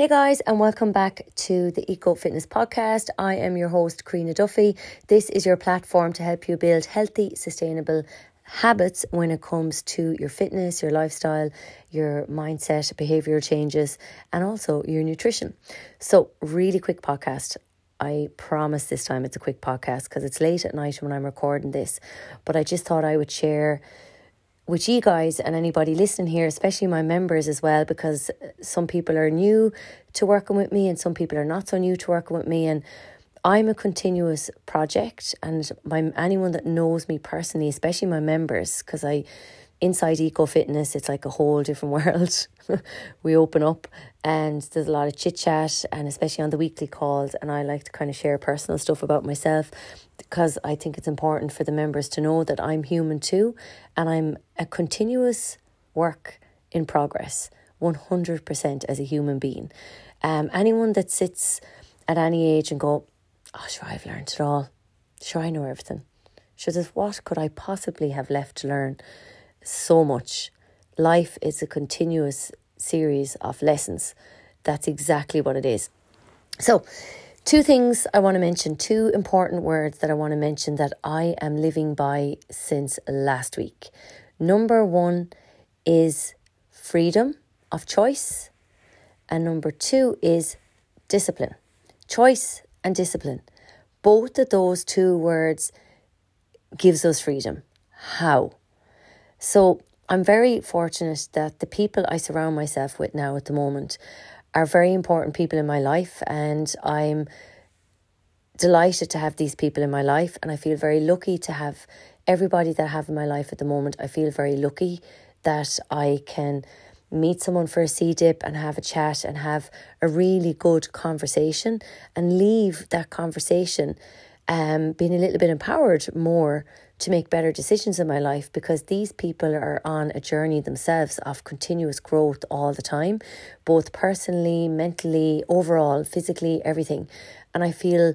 Hey guys, and welcome back to the Eco Fitness Podcast. I am your host, Karina Duffy. This is your platform to help you build healthy, sustainable habits when it comes to your fitness, your lifestyle, your mindset, behavioral changes, and also your nutrition. So, really quick podcast. I promise this time it's a quick podcast because it's late at night when I'm recording this. But I just thought I would share with you guys and anybody listening here, especially my members as well, because uh, some people are new to working with me and some people are not so new to working with me. And I'm a continuous project, and my anyone that knows me personally, especially my members, because I inside eco fitness, it's like a whole different world. we open up and there's a lot of chit chat, and especially on the weekly calls. And I like to kind of share personal stuff about myself because I think it's important for the members to know that I'm human too, and I'm a continuous work in progress, 100% as a human being. Um, anyone that sits at any age and go, oh, sure, I've learned it all. Sure, I know everything. Sure, what could I possibly have left to learn? so much. Life is a continuous series of lessons. That's exactly what it is. So, two things I want to mention, two important words that I want to mention that I am living by since last week. Number one is freedom of choice, and number two is discipline. Choice and discipline. Both of those two words gives us freedom. How? So I'm very fortunate that the people I surround myself with now at the moment are very important people in my life, and I'm delighted to have these people in my life, and I feel very lucky to have everybody that I have in my life at the moment. I feel very lucky that I can meet someone for a sea dip and have a chat and have a really good conversation and leave that conversation um, being a little bit empowered more to make better decisions in my life because these people are on a journey themselves of continuous growth all the time, both personally, mentally, overall, physically, everything. And I feel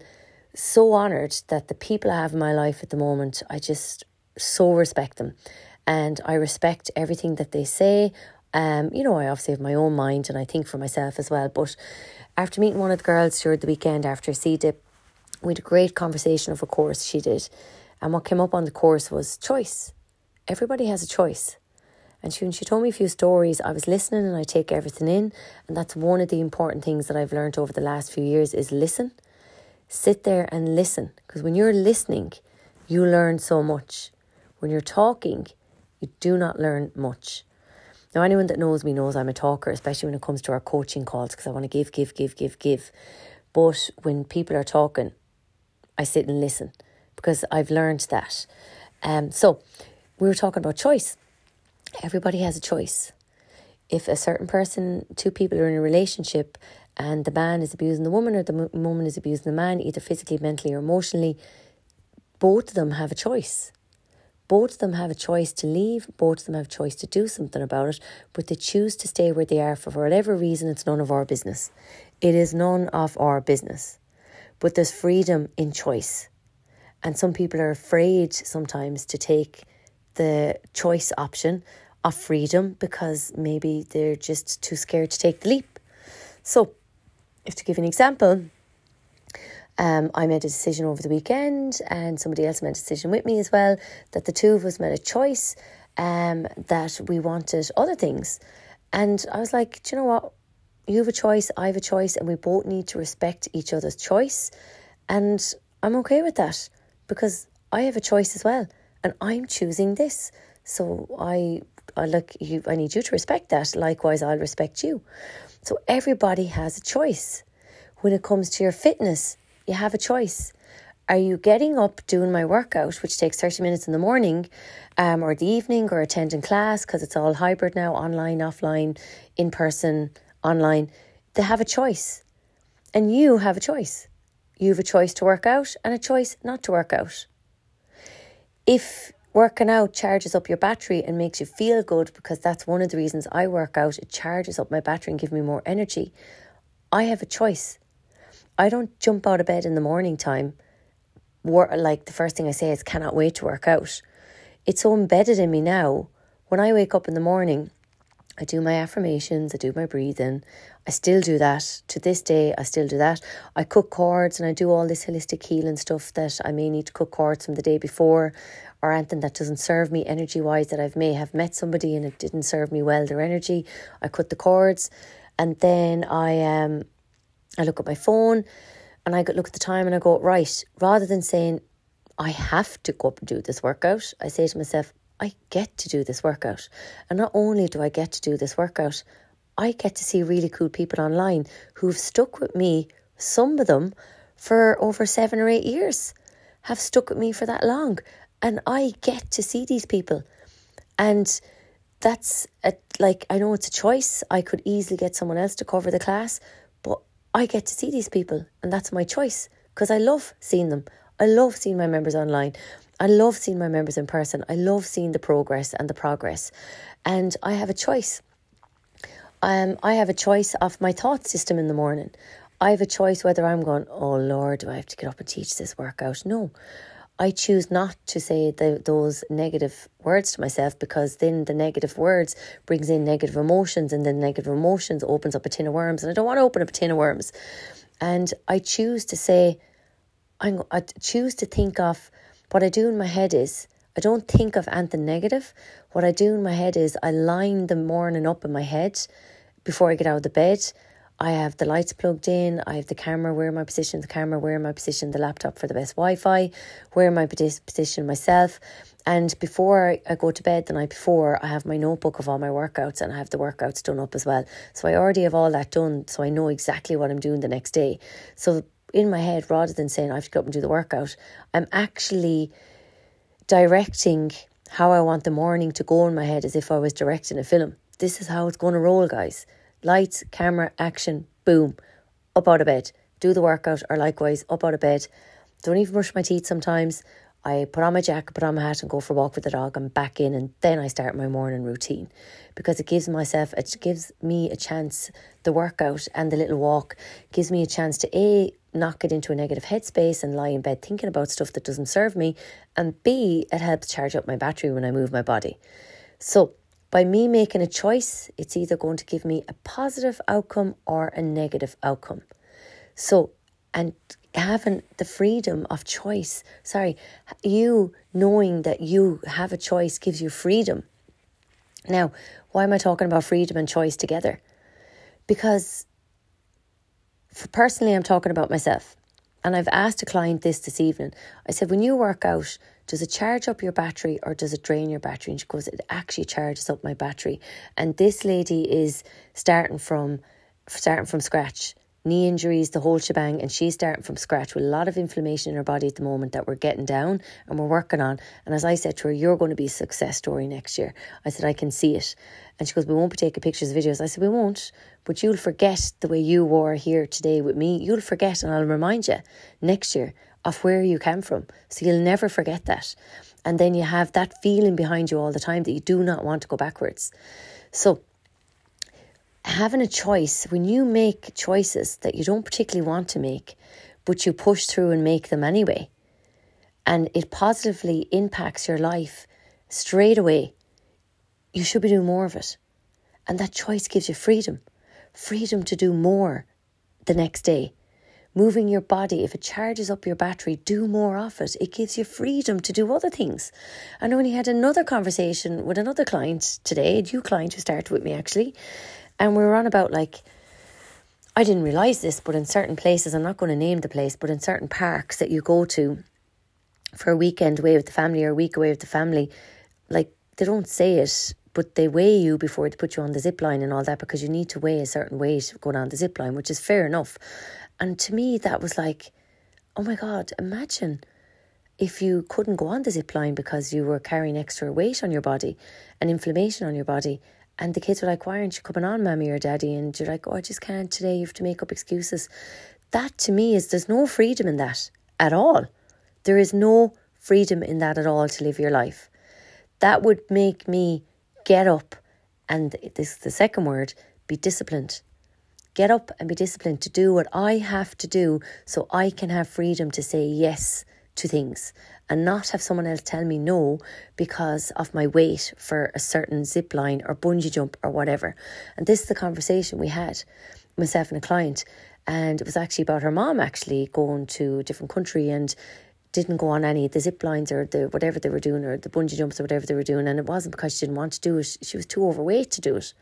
so honored that the people I have in my life at the moment, I just so respect them. And I respect everything that they say. Um, you know, I obviously have my own mind and I think for myself as well. But after meeting one of the girls during the weekend after sea dip, we had a great conversation of a course she did. And what came up on the course was choice. Everybody has a choice. And she, when she told me a few stories, I was listening and I take everything in. And that's one of the important things that I've learned over the last few years is listen. Sit there and listen. Because when you're listening, you learn so much. When you're talking, you do not learn much. Now, anyone that knows me knows I'm a talker, especially when it comes to our coaching calls, because I want to give, give, give, give, give. But when people are talking, I sit and listen because I've learned that. Um, so we were talking about choice. Everybody has a choice. If a certain person, two people are in a relationship and the man is abusing the woman or the woman is abusing the man, either physically, mentally, or emotionally, both of them have a choice. Both of them have a choice to leave, both of them have a choice to do something about it, but they choose to stay where they are for whatever reason, it's none of our business. It is none of our business. But there's freedom in choice. And some people are afraid sometimes to take the choice option of freedom because maybe they're just too scared to take the leap. So, if to give an example, um, I made a decision over the weekend, and somebody else made a decision with me as well that the two of us made a choice um, that we wanted other things. And I was like, do you know what? You have a choice, I have a choice, and we both need to respect each other's choice. And I'm okay with that because I have a choice as well and I'm choosing this. So I I like you I need you to respect that. Likewise I'll respect you. So everybody has a choice. When it comes to your fitness, you have a choice. Are you getting up doing my workout, which takes 30 minutes in the morning um, or the evening, or attending class because it's all hybrid now online, offline, in person, online? They have a choice. And you have a choice. You have a choice to work out and a choice not to work out. If working out charges up your battery and makes you feel good, because that's one of the reasons I work out, it charges up my battery and gives me more energy. I have a choice. I don't jump out of bed in the morning time. Work, like the first thing I say is, cannot wait to work out. It's so embedded in me now. When I wake up in the morning, I do my affirmations, I do my breathing. I still do that. To this day, I still do that. I cut cords and I do all this holistic healing stuff that I may need to cut cords from the day before or anything that doesn't serve me energy wise that I may have met somebody and it didn't serve me well, their energy. I cut the cords and then I um I look at my phone and I look at the time and I go, right, rather than saying I have to go up and do this workout, I say to myself, I get to do this workout. And not only do I get to do this workout, I get to see really cool people online who've stuck with me, some of them for over seven or eight years, have stuck with me for that long. And I get to see these people. And that's a, like, I know it's a choice. I could easily get someone else to cover the class, but I get to see these people. And that's my choice because I love seeing them. I love seeing my members online. I love seeing my members in person. I love seeing the progress and the progress. And I have a choice. Um, I have a choice of my thought system in the morning. I have a choice whether I'm going, oh Lord, do I have to get up and teach this workout? No. I choose not to say the, those negative words to myself because then the negative words brings in negative emotions and then negative emotions opens up a tin of worms and I don't want to open up a tin of worms. And I choose to say, I'm, I choose to think of what I do in my head is I don't think of anything negative. What I do in my head is I line the morning up in my head before I get out of the bed. I have the lights plugged in, I have the camera, where my position, the camera, where my position, the laptop for the best Wi Fi, where my position myself. And before I go to bed the night before, I have my notebook of all my workouts and I have the workouts done up as well. So I already have all that done, so I know exactly what I'm doing the next day. So in my head, rather than saying I have to go up and do the workout, I'm actually directing how I want the morning to go in my head as if I was directing a film. This is how it's going to roll, guys. Lights, camera, action, boom. Up out of bed. Do the workout, or likewise, up out of bed. Don't even brush my teeth sometimes. I put on my jacket, put on my hat, and go for a walk with the dog. I'm back in, and then I start my morning routine because it gives myself, it gives me a chance. The workout and the little walk gives me a chance to a not get into a negative headspace and lie in bed thinking about stuff that doesn't serve me, and b it helps charge up my battery when I move my body. So by me making a choice, it's either going to give me a positive outcome or a negative outcome. So and having the freedom of choice. Sorry, you knowing that you have a choice gives you freedom. Now, why am I talking about freedom and choice together? Because personally, I'm talking about myself. And I've asked a client this this evening. I said, when you work out, does it charge up your battery or does it drain your battery? And she goes, it actually charges up my battery. And this lady is starting from starting from scratch knee injuries, the whole shebang, and she's starting from scratch with a lot of inflammation in her body at the moment that we're getting down and we're working on. And as I said to her, you're going to be a success story next year. I said, I can see it. And she goes, We won't be taking pictures, videos. I said, We won't, but you'll forget the way you were here today with me. You'll forget, and I'll remind you next year of where you came from. So you'll never forget that. And then you have that feeling behind you all the time that you do not want to go backwards. So having a choice, when you make choices that you don't particularly want to make, but you push through and make them anyway, and it positively impacts your life straight away, you should be doing more of it. And that choice gives you freedom freedom to do more the next day. Moving your body, if it charges up your battery, do more of it. It gives you freedom to do other things. I know when only had another conversation with another client today, a new client who started with me actually, and we were on about like, I didn't realize this, but in certain places, I'm not going to name the place, but in certain parks that you go to for a weekend away with the family or a week away with the family, like they don't say it, but they weigh you before they put you on the zip line and all that because you need to weigh a certain weight going on the zip line, which is fair enough. And to me, that was like, oh my God, imagine if you couldn't go on the zip line because you were carrying extra weight on your body and inflammation on your body and the kids were like, Why aren't you coming on, mommy or daddy? And you're like, Oh, I just can't today. You have to make up excuses. That to me is there's no freedom in that at all. There is no freedom in that at all to live your life. That would make me get up, and this is the second word be disciplined. Get up and be disciplined to do what I have to do so I can have freedom to say yes to things and not have someone else tell me no because of my weight for a certain zip line or bungee jump or whatever. And this is the conversation we had, myself and a client. And it was actually about her mom actually going to a different country and didn't go on any of the zip lines or the whatever they were doing or the bungee jumps or whatever they were doing. And it wasn't because she didn't want to do it, she was too overweight to do it.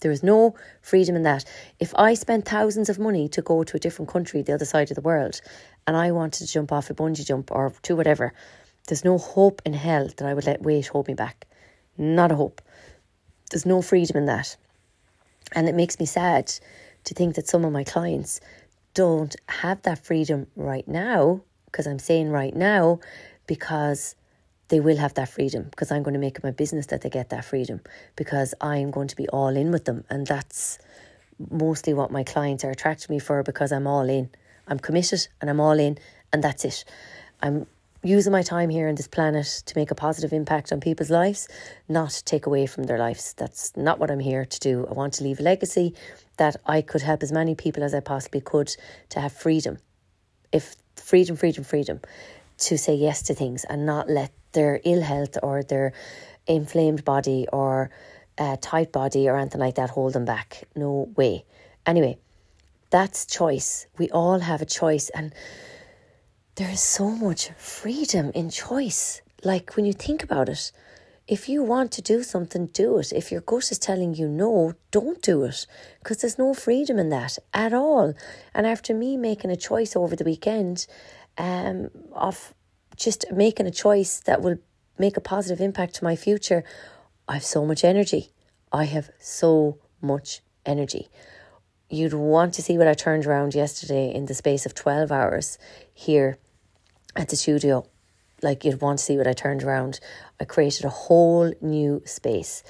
There was no freedom in that. If I spent thousands of money to go to a different country, the other side of the world, and I wanted to jump off a bungee jump or do whatever, there's no hope in hell that I would let weight hold me back. Not a hope. There's no freedom in that. And it makes me sad to think that some of my clients don't have that freedom right now because I'm saying right now because they will have that freedom because I'm going to make it my business that they get that freedom because I'm going to be all in with them and that's mostly what my clients are attracting me for because I'm all in. I'm committed and I'm all in and that's it. I'm using my time here on this planet to make a positive impact on people's lives, not take away from their lives. That's not what I'm here to do. I want to leave a legacy that I could help as many people as I possibly could to have freedom. If freedom, freedom, freedom to say yes to things and not let their ill health or their inflamed body or uh, tight body or anything like that hold them back. No way. Anyway, that's choice. We all have a choice, and there is so much freedom in choice. Like when you think about it, if you want to do something, do it. If your gut is telling you no, don't do it because there's no freedom in that at all. And after me making a choice over the weekend um, of just making a choice that will make a positive impact to my future, I have so much energy. I have so much energy. You'd want to see what I turned around yesterday in the space of 12 hours here at the studio like you'd want to see what I turned around. I created a whole new space.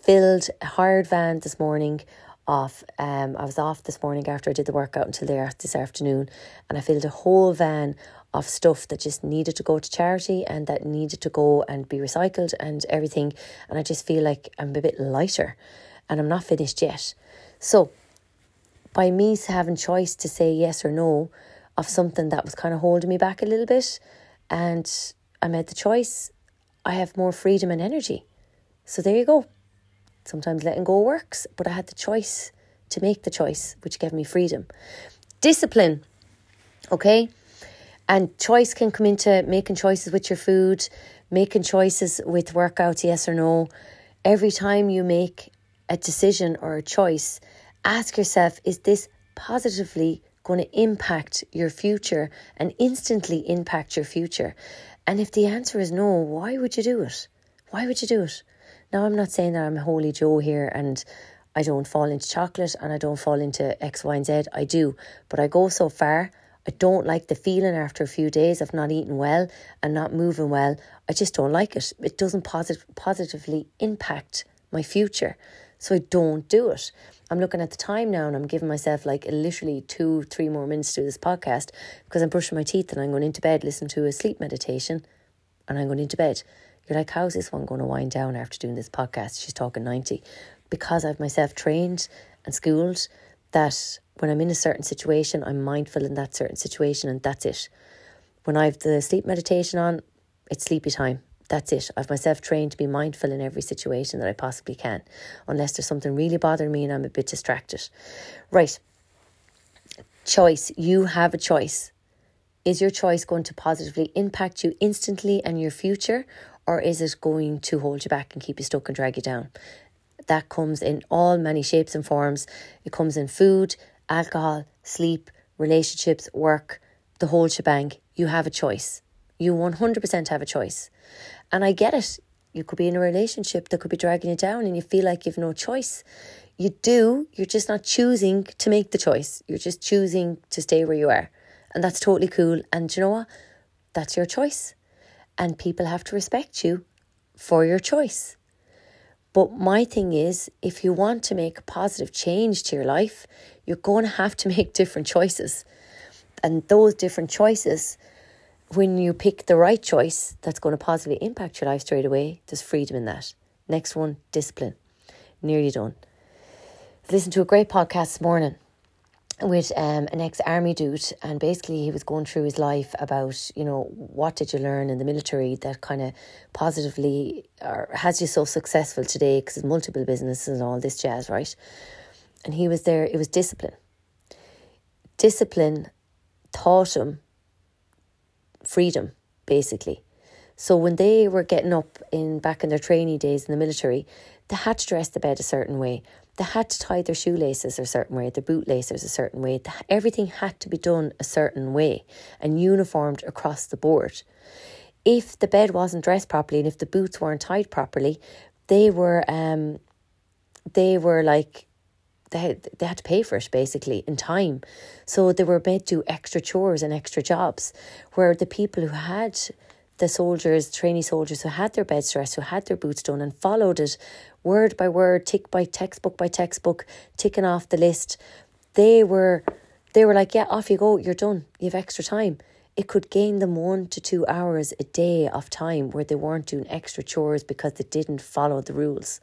Filled a hired van this morning off. Um, I was off this morning after I did the workout until there this afternoon, and I filled a whole van of stuff that just needed to go to charity and that needed to go and be recycled and everything. And I just feel like I'm a bit lighter, and I'm not finished yet. So, by me having choice to say yes or no of something that was kind of holding me back a little bit, and I made the choice, I have more freedom and energy. So there you go. Sometimes letting go works, but I had the choice to make the choice, which gave me freedom. Discipline, okay? And choice can come into making choices with your food, making choices with workouts, yes or no. Every time you make a decision or a choice, ask yourself is this positively going to impact your future and instantly impact your future? And if the answer is no, why would you do it? Why would you do it? Now, I'm not saying that I'm holy Joe here and I don't fall into chocolate and I don't fall into X, Y, and Z. I do, but I go so far. I don't like the feeling after a few days of not eating well and not moving well. I just don't like it. It doesn't posit- positively impact my future. So I don't do it. I'm looking at the time now and I'm giving myself like literally two, three more minutes to do this podcast because I'm brushing my teeth and I'm going into bed, listening to a sleep meditation and I'm going into bed. You're like, how's this one going to wind down after doing this podcast? She's talking 90. Because I've myself trained and schooled that when I'm in a certain situation, I'm mindful in that certain situation and that's it. When I've the sleep meditation on, it's sleepy time. That's it. I've myself trained to be mindful in every situation that I possibly can, unless there's something really bothering me and I'm a bit distracted. Right. Choice. You have a choice. Is your choice going to positively impact you instantly and your future, or is it going to hold you back and keep you stuck and drag you down? That comes in all many shapes and forms. It comes in food, alcohol, sleep, relationships, work, the whole shebang. You have a choice. You 100% have a choice. And I get it. You could be in a relationship that could be dragging you down and you feel like you've no choice. You do, you're just not choosing to make the choice. You're just choosing to stay where you are. And that's totally cool. And you know what? That's your choice. And people have to respect you for your choice. But my thing is, if you want to make a positive change to your life, you're going to have to make different choices. And those different choices when you pick the right choice that's going to positively impact your life straight away, there's freedom in that. Next one, discipline. Nearly done. I've listened to a great podcast this morning with um, an ex army dude, and basically he was going through his life about you know what did you learn in the military that kind of positively or has you so successful today because multiple businesses and all this jazz, right? And he was there. It was discipline. Discipline taught him freedom, basically. So when they were getting up in back in their trainee days in the military, they had to dress the bed a certain way. They had to tie their shoelaces a certain way, their bootlaces a certain way. Everything had to be done a certain way and uniformed across the board. If the bed wasn't dressed properly and if the boots weren't tied properly, they were um, they were like they had, they had to pay for it basically in time. So they were made to do extra chores and extra jobs. Where the people who had the soldiers, trainee soldiers who had their beds dressed, who had their boots done and followed it word by word, tick by textbook by textbook, ticking off the list, they were they were like, Yeah, off you go, you're done. You have extra time. It could gain them one to two hours a day of time where they weren't doing extra chores because they didn't follow the rules.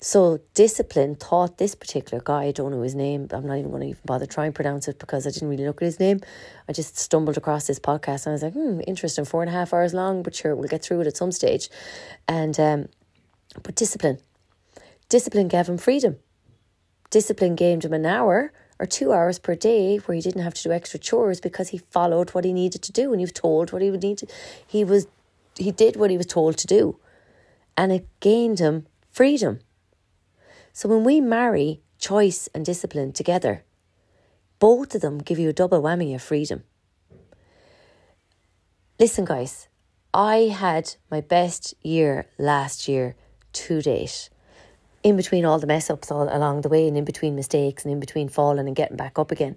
So discipline taught this particular guy, I don't know his name, I'm not even going to even bother trying to pronounce it because I didn't really look at his name. I just stumbled across this podcast and I was like, hmm, interesting, four and a half hours long, but sure, we'll get through it at some stage. And um, but discipline. Discipline gave him freedom. Discipline gave him an hour or two hours per day where he didn't have to do extra chores because he followed what he needed to do and he was told what he would need to he was he did what he was told to do. And it gained him freedom. So when we marry choice and discipline together, both of them give you a double whammy of freedom. Listen, guys, I had my best year last year to date. In between all the mess ups all along the way, and in between mistakes, and in between falling and getting back up again,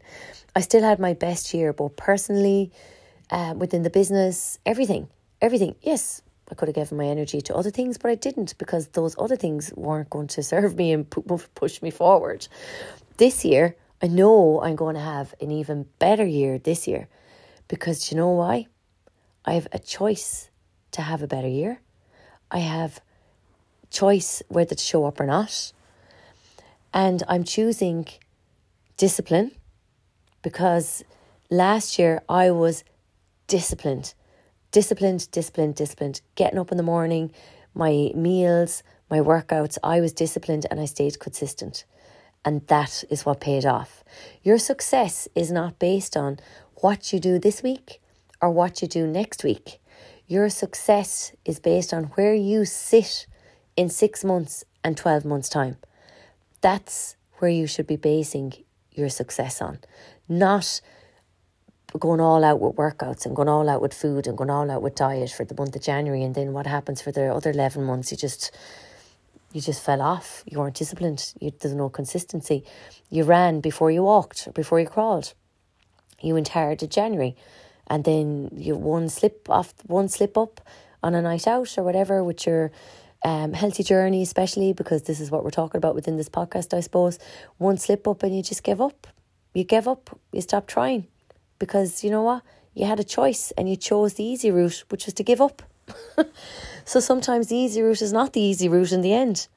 I still had my best year, both personally, uh, within the business, everything, everything. Yes, I could have given my energy to other things, but I didn't because those other things weren't going to serve me and push me forward. This year, I know I'm going to have an even better year this year because you know why? I have a choice to have a better year. I have choice whether to show up or not. And I'm choosing discipline because last year I was disciplined disciplined, disciplined, disciplined. Getting up in the morning, my meals, my workouts, I was disciplined and I stayed consistent. And that is what paid off. Your success is not based on what you do this week or what you do next week. Your success is based on where you sit in six months and 12 months' time. That's where you should be basing your success on, not going all out with workouts and going all out with food and going all out with diet for the month of January and then what happens for the other 11 months you just you just fell off. You weren't disciplined. You, there's no consistency. You ran before you walked before you crawled. You went hard in January and then you one slip off one slip up on a night out or whatever with your um, healthy journey especially because this is what we're talking about within this podcast I suppose. One slip up and you just give up. You give up. You stop trying because you know what? You had a choice and you chose the easy route, which was to give up. so sometimes the easy route is not the easy route in the end,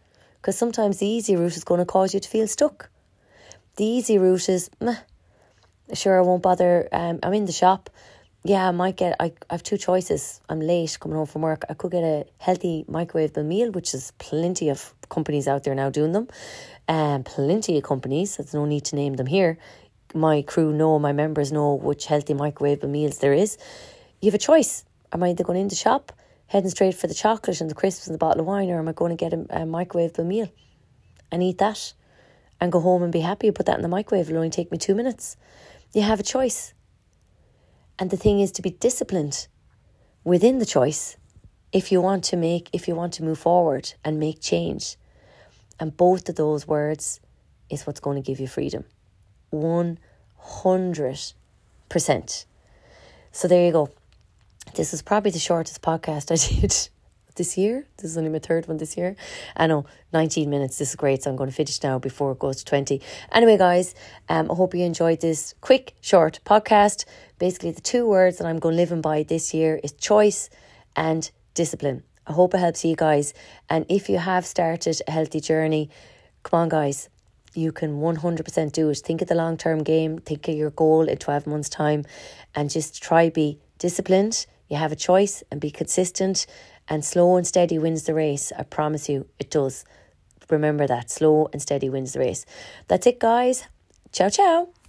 because sometimes the easy route is going to cause you to feel stuck. The easy route is, meh, sure, I won't bother. Um, I'm in the shop. Yeah, I might get, I, I have two choices. I'm late coming home from work. I could get a healthy microwavable meal, which is plenty of companies out there now doing them. Um, plenty of companies, there's no need to name them here my crew know, my members know which healthy microwavable meals there is. You have a choice. Am I either going in the shop, heading straight for the chocolate and the crisps and the bottle of wine, or am I going to get a, a meal and eat that and go home and be happy? Put that in the microwave. It'll only take me two minutes. You have a choice. And the thing is to be disciplined within the choice if you want to make, if you want to move forward and make change. And both of those words is what's going to give you freedom. 100%. So there you go. This is probably the shortest podcast I did this year. This is only my third one this year. I know, 19 minutes. This is great. So I'm going to finish now before it goes to 20. Anyway, guys, um, I hope you enjoyed this quick, short podcast. Basically, the two words that I'm going to live living by this year is choice and discipline. I hope it helps you guys. And if you have started a healthy journey, come on, guys, you can 100% do it. Think of the long term game, think of your goal in 12 months' time, and just try be disciplined. You have a choice and be consistent, and slow and steady wins the race. I promise you, it does. Remember that slow and steady wins the race. That's it, guys. Ciao, ciao.